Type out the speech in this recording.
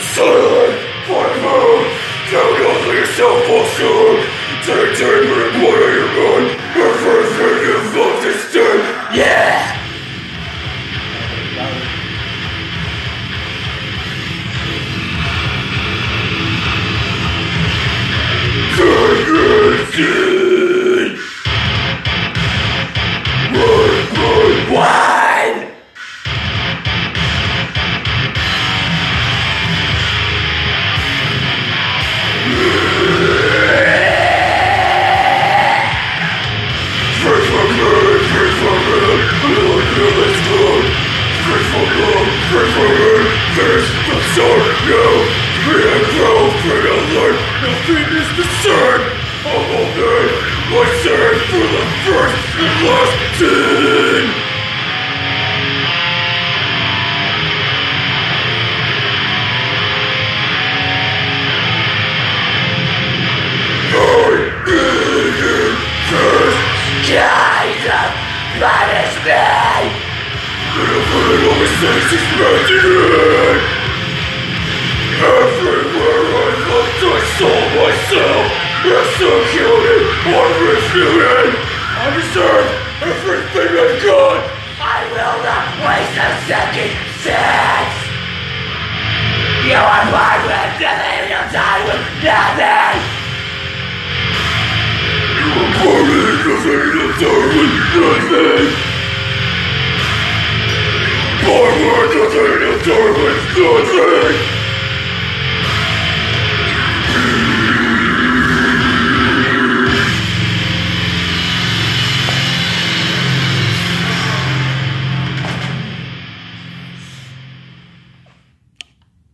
Silent, forever. Don't know yourself also. Take time for sword, no. Free and grow, free and learn, nothing is the same. I'm all day, I stand for the first and last thing. Kind of punishment! Little bit of mistakes is imagining! Myself executed or refuted! I deserve everything I got! I will not waste a second chance! You are born with nothing, you'll die with nothing! You are born with nothing, you'll die with nothing! Born with nothing, you'll die with nothing!